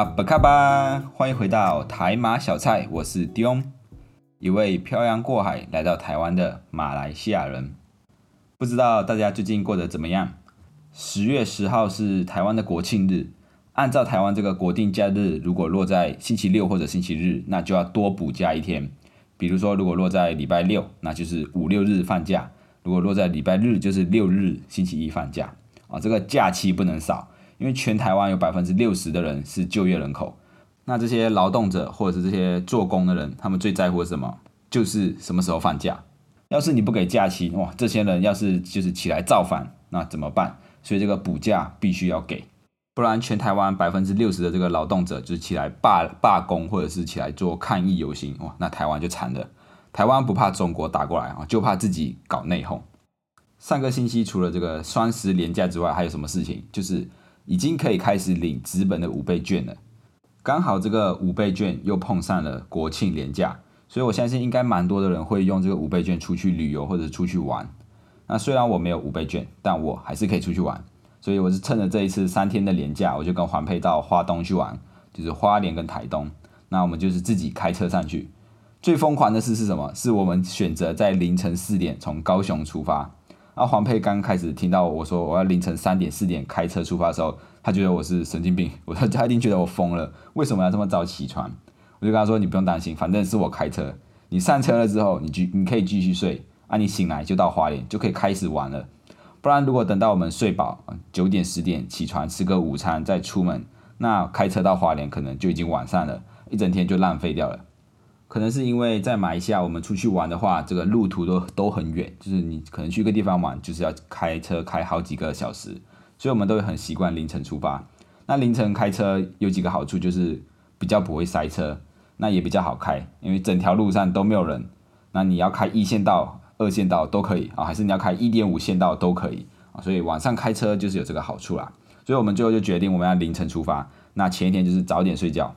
啊，不卡吧！欢迎回到台马小菜，我是 Dion，一位漂洋过海来到台湾的马来西亚人。不知道大家最近过得怎么样？十月十号是台湾的国庆日，按照台湾这个国定假日，如果落在星期六或者星期日，那就要多补假一天。比如说，如果落在礼拜六，那就是五六日放假；如果落在礼拜日，就是六日星期一放假。啊，这个假期不能少。因为全台湾有百分之六十的人是就业人口，那这些劳动者或者是这些做工的人，他们最在乎什么？就是什么时候放假。要是你不给假期，哇，这些人要是就是起来造反，那怎么办？所以这个补假必须要给，不然全台湾百分之六十的这个劳动者就起来罢罢工，或者是起来做抗议游行，哇，那台湾就惨了。台湾不怕中国打过来啊，就怕自己搞内讧。上个星期除了这个双十连假之外，还有什么事情？就是。已经可以开始领资本的五倍券了，刚好这个五倍券又碰上了国庆连假，所以我相信应该蛮多的人会用这个五倍券出去旅游或者出去玩。那虽然我没有五倍券，但我还是可以出去玩，所以我是趁着这一次三天的连假，我就跟环佩到花东去玩，就是花莲跟台东。那我们就是自己开车上去。最疯狂的事是什么？是我们选择在凌晨四点从高雄出发。然后黄佩刚开始听到我说我要凌晨三点四点开车出发的时候，他觉得我是神经病，我他 他一定觉得我疯了，为什么要这么早起床？我就跟他说你不用担心，反正是我开车，你上车了之后，你继你可以继续睡，啊，你醒来就到花莲就可以开始玩了。不然如果等到我们睡饱，九点十点起床吃个午餐再出门，那开车到花莲可能就已经晚上了，一整天就浪费掉了。可能是因为在马来西亚，我们出去玩的话，这个路途都都很远，就是你可能去一个地方玩，就是要开车开好几个小时，所以我们都会很习惯凌晨出发。那凌晨开车有几个好处，就是比较不会塞车，那也比较好开，因为整条路上都没有人。那你要开一线道、二线道都可以啊，还是你要开一点五线道都可以啊，所以晚上开车就是有这个好处啦。所以我们最后就决定我们要凌晨出发，那前一天就是早点睡觉。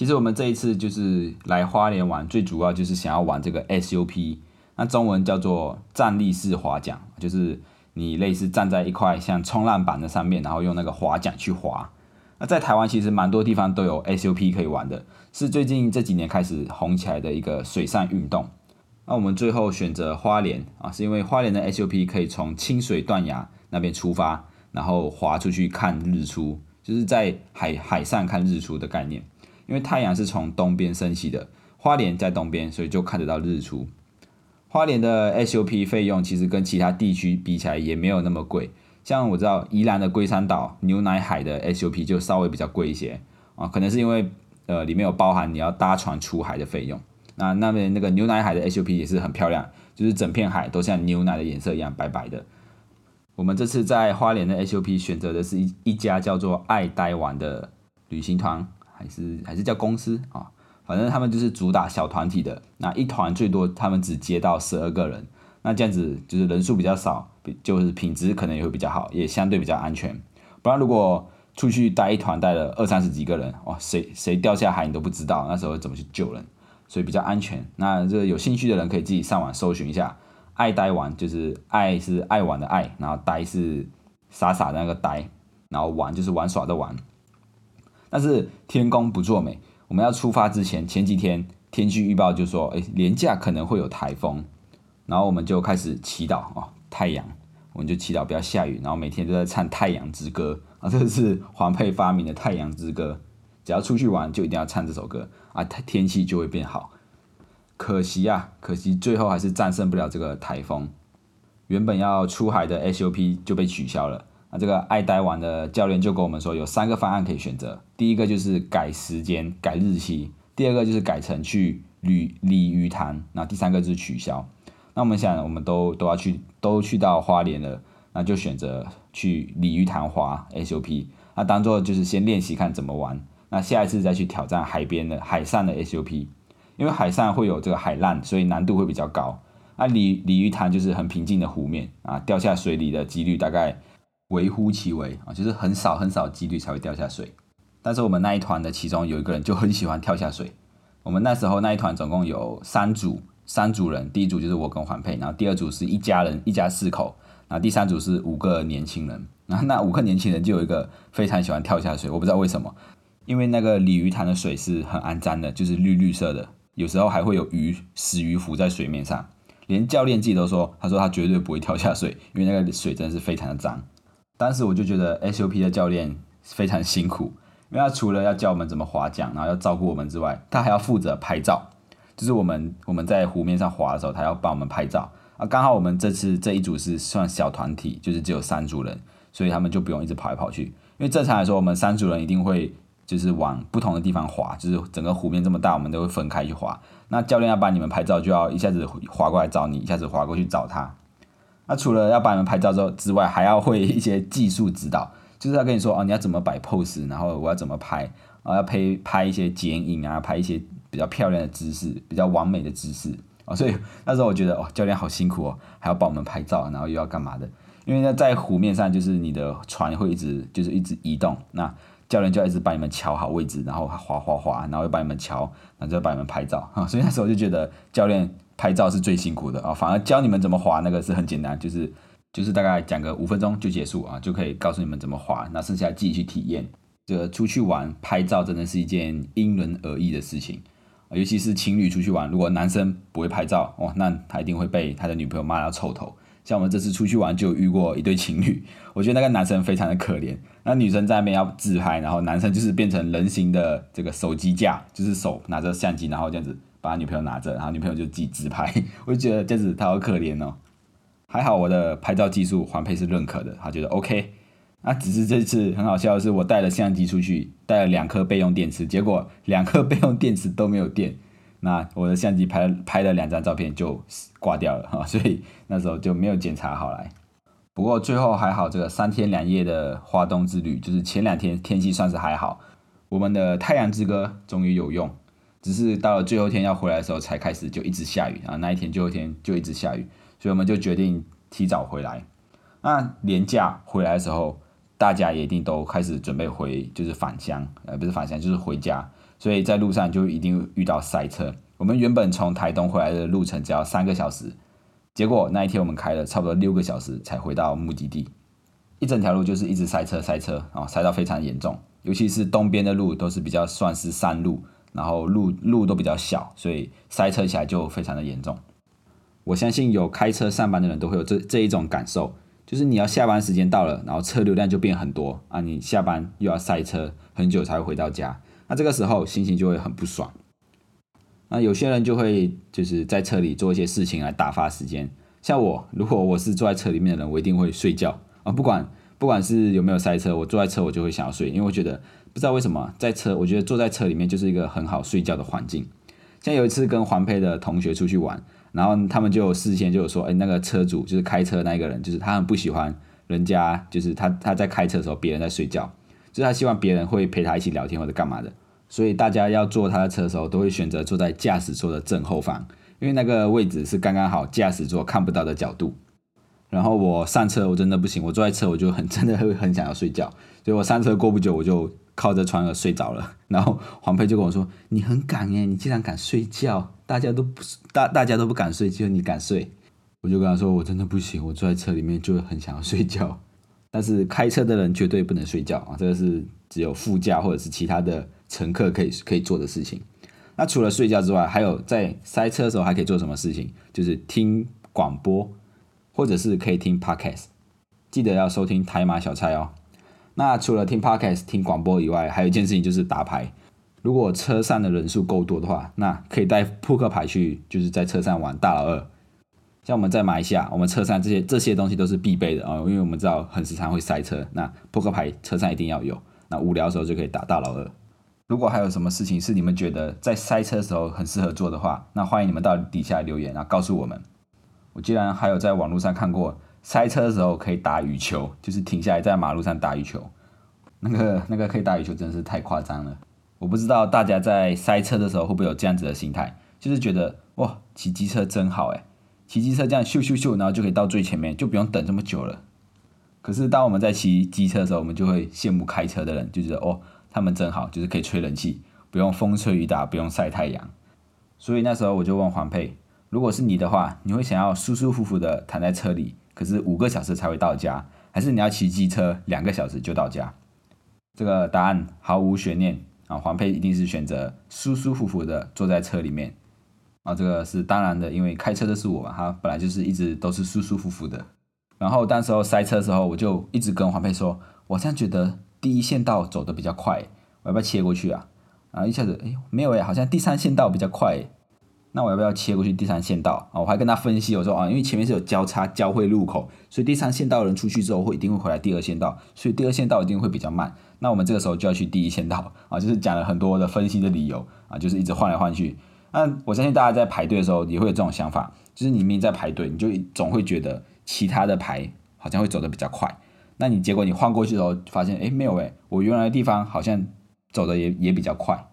其实我们这一次就是来花莲玩，最主要就是想要玩这个 SUP，那中文叫做站立式划桨，就是你类似站在一块像冲浪板的上面，然后用那个划桨去划。那在台湾其实蛮多地方都有 SUP 可以玩的，是最近这几年开始红起来的一个水上运动。那我们最后选择花莲啊，是因为花莲的 SUP 可以从清水断崖那边出发，然后划出去看日出，就是在海海上看日出的概念。因为太阳是从东边升起的，花莲在东边，所以就看得到日出。花莲的 SUP 费用其实跟其他地区比起来也没有那么贵，像我知道宜兰的龟山岛牛奶海的 SUP 就稍微比较贵一些啊，可能是因为呃里面有包含你要搭船出海的费用。那那边那个牛奶海的 SUP 也是很漂亮，就是整片海都像牛奶的颜色一样白白的。我们这次在花莲的 SUP 选择的是一一家叫做爱呆玩的旅行团。还是还是叫公司啊，反正他们就是主打小团体的，那一团最多他们只接到十二个人，那这样子就是人数比较少，就是品质可能也会比较好，也相对比较安全。不然如果出去带一团带了二三十几个人，哇，谁谁掉下海你都不知道，那时候怎么去救人？所以比较安全。那这个有兴趣的人可以自己上网搜寻一下，爱呆玩就是爱是爱玩的爱，然后呆是傻傻的那个呆，然后玩就是玩耍的玩。但是天公不作美，我们要出发之前，前几天天气预报就说，哎，连假可能会有台风，然后我们就开始祈祷啊，太阳，我们就祈祷不要下雨，然后每天都在唱《太阳之歌》啊，这是黄佩发明的《太阳之歌》，只要出去玩就一定要唱这首歌啊，天气就会变好。可惜啊，可惜最后还是战胜不了这个台风，原本要出海的 SUP 就被取消了。那这个爱呆玩的教练就跟我们说，有三个方案可以选择。第一个就是改时间、改日期；第二个就是改成去鲤鲤鱼潭；那第三个就是取消。那我们想，我们都都要去，都去到花莲了，那就选择去鲤鱼潭滑 SUP。那当做就是先练习看怎么玩。那下一次再去挑战海边的海上的 SUP，因为海上会有这个海浪，所以难度会比较高。那鲤鲤鱼潭就是很平静的湖面啊，掉下水里的几率大概。微乎其微啊，就是很少很少几率才会掉下水。但是我们那一团的其中有一个人就很喜欢跳下水。我们那时候那一团总共有三组，三组人，第一组就是我跟环佩，然后第二组是一家人，一家四口，然后第三组是五个年轻人。然后那五个年轻人就有一个非常喜欢跳下水，我不知道为什么，因为那个鲤鱼潭的水是很肮脏的，就是绿绿色的，有时候还会有鱼死鱼浮在水面上。连教练自己都说，他说他绝对不会跳下水，因为那个水真的是非常的脏。当时我就觉得 SUP 的教练非常辛苦，因为他除了要教我们怎么划桨，然后要照顾我们之外，他还要负责拍照。就是我们我们在湖面上划的时候，他要帮我们拍照啊。刚好我们这次这一组是算小团体，就是只有三组人，所以他们就不用一直跑来跑去。因为正常来说，我们三组人一定会就是往不同的地方划，就是整个湖面这么大，我们都会分开去划。那教练要帮你们拍照，就要一下子划过来找你，一下子划过去找他。那除了要帮你们拍照之后之外，还要会一些技术指导，就是要跟你说哦，你要怎么摆 pose，然后我要怎么拍，啊要拍拍一些剪影啊，拍一些比较漂亮的姿势，比较完美的姿势哦。所以 那时候我觉得哦，教练好辛苦哦，还要帮我们拍照，然后又要干嘛的？因为呢，在湖面上就是你的船会一直就是一直移动，那。教练就要一直帮你们瞧好位置，然后滑滑滑，然后又帮你们瞧，然后就帮你们拍照啊。所以那时候就觉得教练拍照是最辛苦的啊，反而教你们怎么滑那个是很简单，就是就是大概讲个五分钟就结束啊，就可以告诉你们怎么滑，那剩下自己去体验。这个出去玩拍照真的是一件因人而异的事情尤其是情侣出去玩，如果男生不会拍照哦，那他一定会被他的女朋友骂到臭头。像我们这次出去玩就遇过一对情侣，我觉得那个男生非常的可怜，那女生在那边要自拍，然后男生就是变成人形的这个手机架，就是手拿着相机，然后这样子把女朋友拿着，然后女朋友就自己自拍，我就觉得这样子他好可怜哦。还好我的拍照技术环佩是认可的，他觉得 OK。那只是这次很好笑的是，我带了相机出去，带了两颗备用电池，结果两颗备用电池都没有电。那我的相机拍拍了两张照片就挂掉了哈，所以那时候就没有检查好来。不过最后还好，这个三天两夜的花东之旅，就是前两天天气算是还好，我们的太阳之歌终于有用。只是到了最后一天要回来的时候才开始就一直下雨啊，那一天最后一天就一直下雨，所以我们就决定提早回来。那年假回来的时候，大家也一定都开始准备回，就是返乡，呃，不是返乡就是回家。所以在路上就一定遇到塞车。我们原本从台东回来的路程只要三个小时，结果那一天我们开了差不多六个小时才回到目的地。一整条路就是一直塞车，塞车啊，塞到非常严重。尤其是东边的路都是比较算是山路，然后路路都比较小，所以塞车起来就非常的严重。我相信有开车上班的人都会有这这一种感受，就是你要下班时间到了，然后车流量就变很多啊，你下班又要塞车，很久才会回到家。那这个时候心情就会很不爽。那有些人就会就是在车里做一些事情来打发时间。像我，如果我是坐在车里面的人，我一定会睡觉啊！不管不管是有没有塞车，我坐在车我就会想要睡，因为我觉得不知道为什么在车，我觉得坐在车里面就是一个很好睡觉的环境。像有一次跟环佩的同学出去玩，然后他们就事先就有说，哎，那个车主就是开车那一个人，就是他很不喜欢人家就是他他在开车的时候别人在睡觉。就是他希望别人会陪他一起聊天或者干嘛的，所以大家要坐他的车的时候，都会选择坐在驾驶座的正后方，因为那个位置是刚刚好驾驶座看不到的角度。然后我上车我真的不行，我坐在车我就很真的会很想要睡觉，所以我上车过不久我就靠着窗儿睡着了。然后黄佩就跟我说：“你很敢耶，你竟然敢睡觉，大家都不大大家都不敢睡，只有你敢睡。”我就跟他说：“我真的不行，我坐在车里面就很想要睡觉。”但是开车的人绝对不能睡觉啊！这个是只有副驾或者是其他的乘客可以可以做的事情。那除了睡觉之外，还有在塞车的时候还可以做什么事情？就是听广播，或者是可以听 podcast。记得要收听台马小菜哦。那除了听 podcast、听广播以外，还有一件事情就是打牌。如果车上的人数够多的话，那可以带扑克牌去，就是在车上玩大老二。像我们在马来西亚，我们车上这些这些东西都是必备的啊，因为我们知道很时常会塞车，那扑克牌车上一定要有，那无聊的时候就可以打大老二。如果还有什么事情是你们觉得在塞车的时候很适合做的话，那欢迎你们到底下留言，啊告诉我们。我竟然还有在网络上看过塞车的时候可以打羽球，就是停下来在马路上打羽球，那个那个可以打羽球真的是太夸张了。我不知道大家在塞车的时候会不会有这样子的心态，就是觉得哇骑机车真好哎。骑机车这样咻咻咻，然后就可以到最前面，就不用等这么久了。可是当我们在骑机车的时候，我们就会羡慕开车的人，就觉得哦，他们真好，就是可以吹冷气，不用风吹雨打，不用晒太阳。所以那时候我就问黄佩，如果是你的话，你会想要舒舒服服的躺在车里，可是五个小时才会到家，还是你要骑机车两个小时就到家？这个答案毫无悬念，啊，黄佩一定是选择舒舒服服的坐在车里面。啊，这个是当然的，因为开车的是我嘛，他本来就是一直都是舒舒服服的。然后当时候塞车的时候，我就一直跟黄佩说，我现在觉得第一线道走的比较快，我要不要切过去啊？然后一下子，哎，没有哎，好像第三线道比较快。那我要不要切过去第三线道啊？我还跟他分析，我说啊，因为前面是有交叉交汇路口，所以第三线道人出去之后会一定会回来第二线道，所以第二线道一定会比较慢。那我们这个时候就要去第一线道啊，就是讲了很多的分析的理由啊，就是一直换来换去。那我相信大家在排队的时候也会有这种想法，就是你明明在排队，你就总会觉得其他的排好像会走得比较快。那你结果你换过去的时候发现，哎，没有哎，我原来的地方好像走的也也比较快。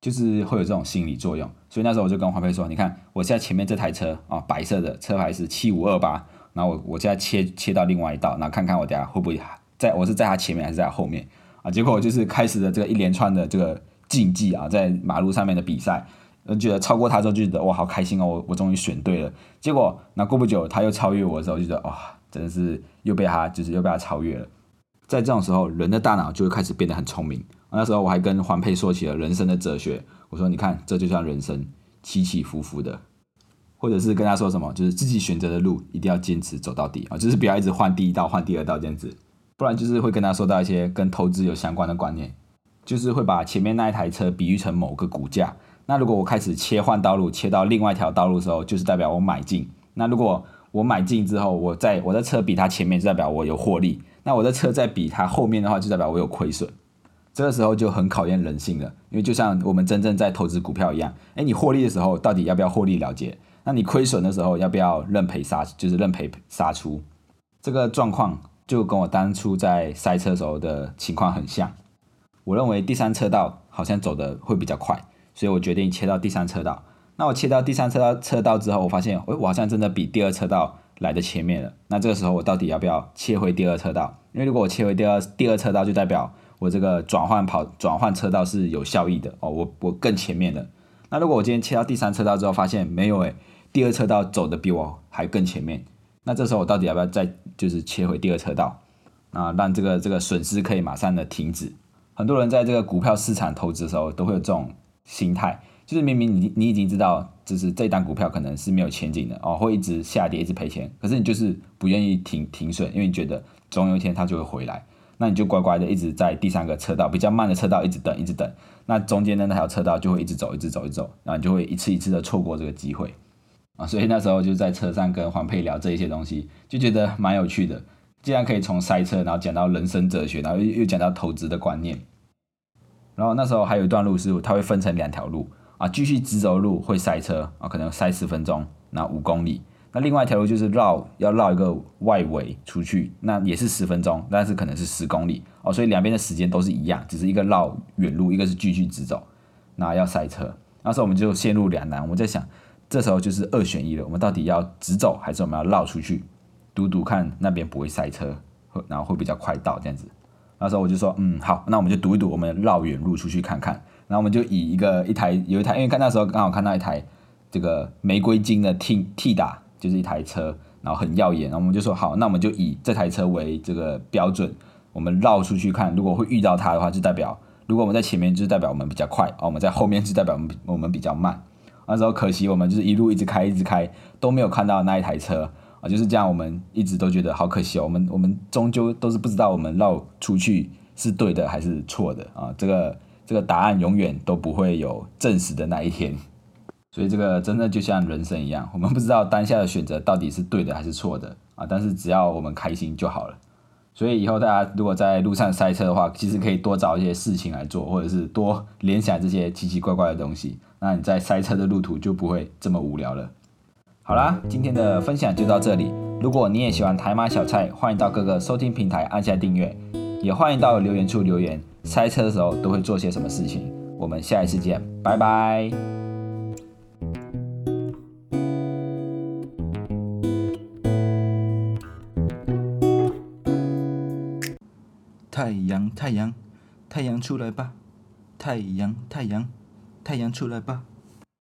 就是会有这种心理作用，所以那时候我就跟黄佩说：“你看，我现在前面这台车啊，白色的车牌是七五二八，然后我我现在切切到另外一道，然后看看我等下会不会在我是在他前面还是在后面啊？结果就是开始了这个一连串的这个竞技啊，在马路上面的比赛，我觉得超过他之后就觉得哇好开心哦，我我终于选对了。结果那过不久他又超越我的时候，就觉得哇真的是又被他就是又被他超越了。在这种时候，人的大脑就会开始变得很聪明。”那时候我还跟黄佩说起了人生的哲学，我说你看这就像人生起起伏伏的，或者是跟他说什么，就是自己选择的路一定要坚持走到底啊，就是不要一直换第一道换第二道这样子，不然就是会跟他说到一些跟投资有相关的观念，就是会把前面那一台车比喻成某个股价，那如果我开始切换道路切到另外一条道路的时候，就是代表我买进，那如果我买进之后，我在我的车比他前面，就代表我有获利，那我的车在比他后面的话，就代表我有亏损。这个时候就很考验人性了，因为就像我们真正在投资股票一样，哎，你获利的时候到底要不要获利了结？那你亏损的时候要不要认赔杀，就是认赔杀出？这个状况就跟我当初在塞车时候的情况很像。我认为第三车道好像走的会比较快，所以我决定切到第三车道。那我切到第三车道车道之后，我发现，哎，我好像真的比第二车道来的前面了。那这个时候我到底要不要切回第二车道？因为如果我切回第二第二车道，就代表我这个转换跑转换车道是有效益的哦，我我更前面的。那如果我今天切到第三车道之后，发现没有诶，第二车道走的比我还更前面，那这时候我到底要不要再就是切回第二车道啊，让这个这个损失可以马上的停止？很多人在这个股票市场投资的时候都会有这种心态，就是明明你你已经知道，就是这单股票可能是没有前景的哦，会一直下跌，一直赔钱，可是你就是不愿意停停损，因为你觉得总有一天它就会回来。那你就乖乖的一直在第三个车道比较慢的车道一直等一直等，那中间的那条车道就会一直走一直走一直走，然后你就会一次一次的错过这个机会啊！所以那时候就在车上跟黄佩聊这一些东西，就觉得蛮有趣的。既然可以从塞车，然后讲到人生哲学，然后又又讲到投资的观念。然后那时候还有一段路是它会分成两条路啊，继续直走路会塞车啊，可能塞十分钟，那五公里。那另外一条路就是绕，要绕一个外围出去，那也是十分钟，但是可能是十公里哦，所以两边的时间都是一样，只是一个绕远路，一个是继续直走，那要塞车，那时候我们就陷入两难，我们在想，这时候就是二选一了，我们到底要直走还是我们要绕出去，赌赌看那边不会塞车，然后会比较快到这样子。那时候我就说，嗯，好，那我们就赌一赌，我们绕远路出去看看，然后我们就以一个一台有一台，因为看那时候刚好看到一台这个玫瑰金的 T T 打。就是一台车，然后很耀眼，然后我们就说好，那我们就以这台车为这个标准，我们绕出去看，如果会遇到它的话，就代表如果我们在前面，就代表我们比较快啊；我们在后面，就代表我们我们比较慢。那时候可惜我们就是一路一直开，一直开，都没有看到那一台车啊，就是这样，我们一直都觉得好可惜哦。我们我们终究都是不知道我们绕出去是对的还是错的啊，这个这个答案永远都不会有证实的那一天。所以这个真的就像人生一样，我们不知道当下的选择到底是对的还是错的啊！但是只要我们开心就好了。所以以后大家如果在路上塞车的话，其实可以多找一些事情来做，或者是多联想这些奇奇怪怪的东西，那你在塞车的路途就不会这么无聊了。好啦，今天的分享就到这里。如果你也喜欢台马小菜，欢迎到各个收听平台按下订阅，也欢迎到留言处留言，塞车的时候都会做些什么事情。我们下一次见，拜拜。太阳，太阳出来吧！太阳，太阳，太阳出来吧！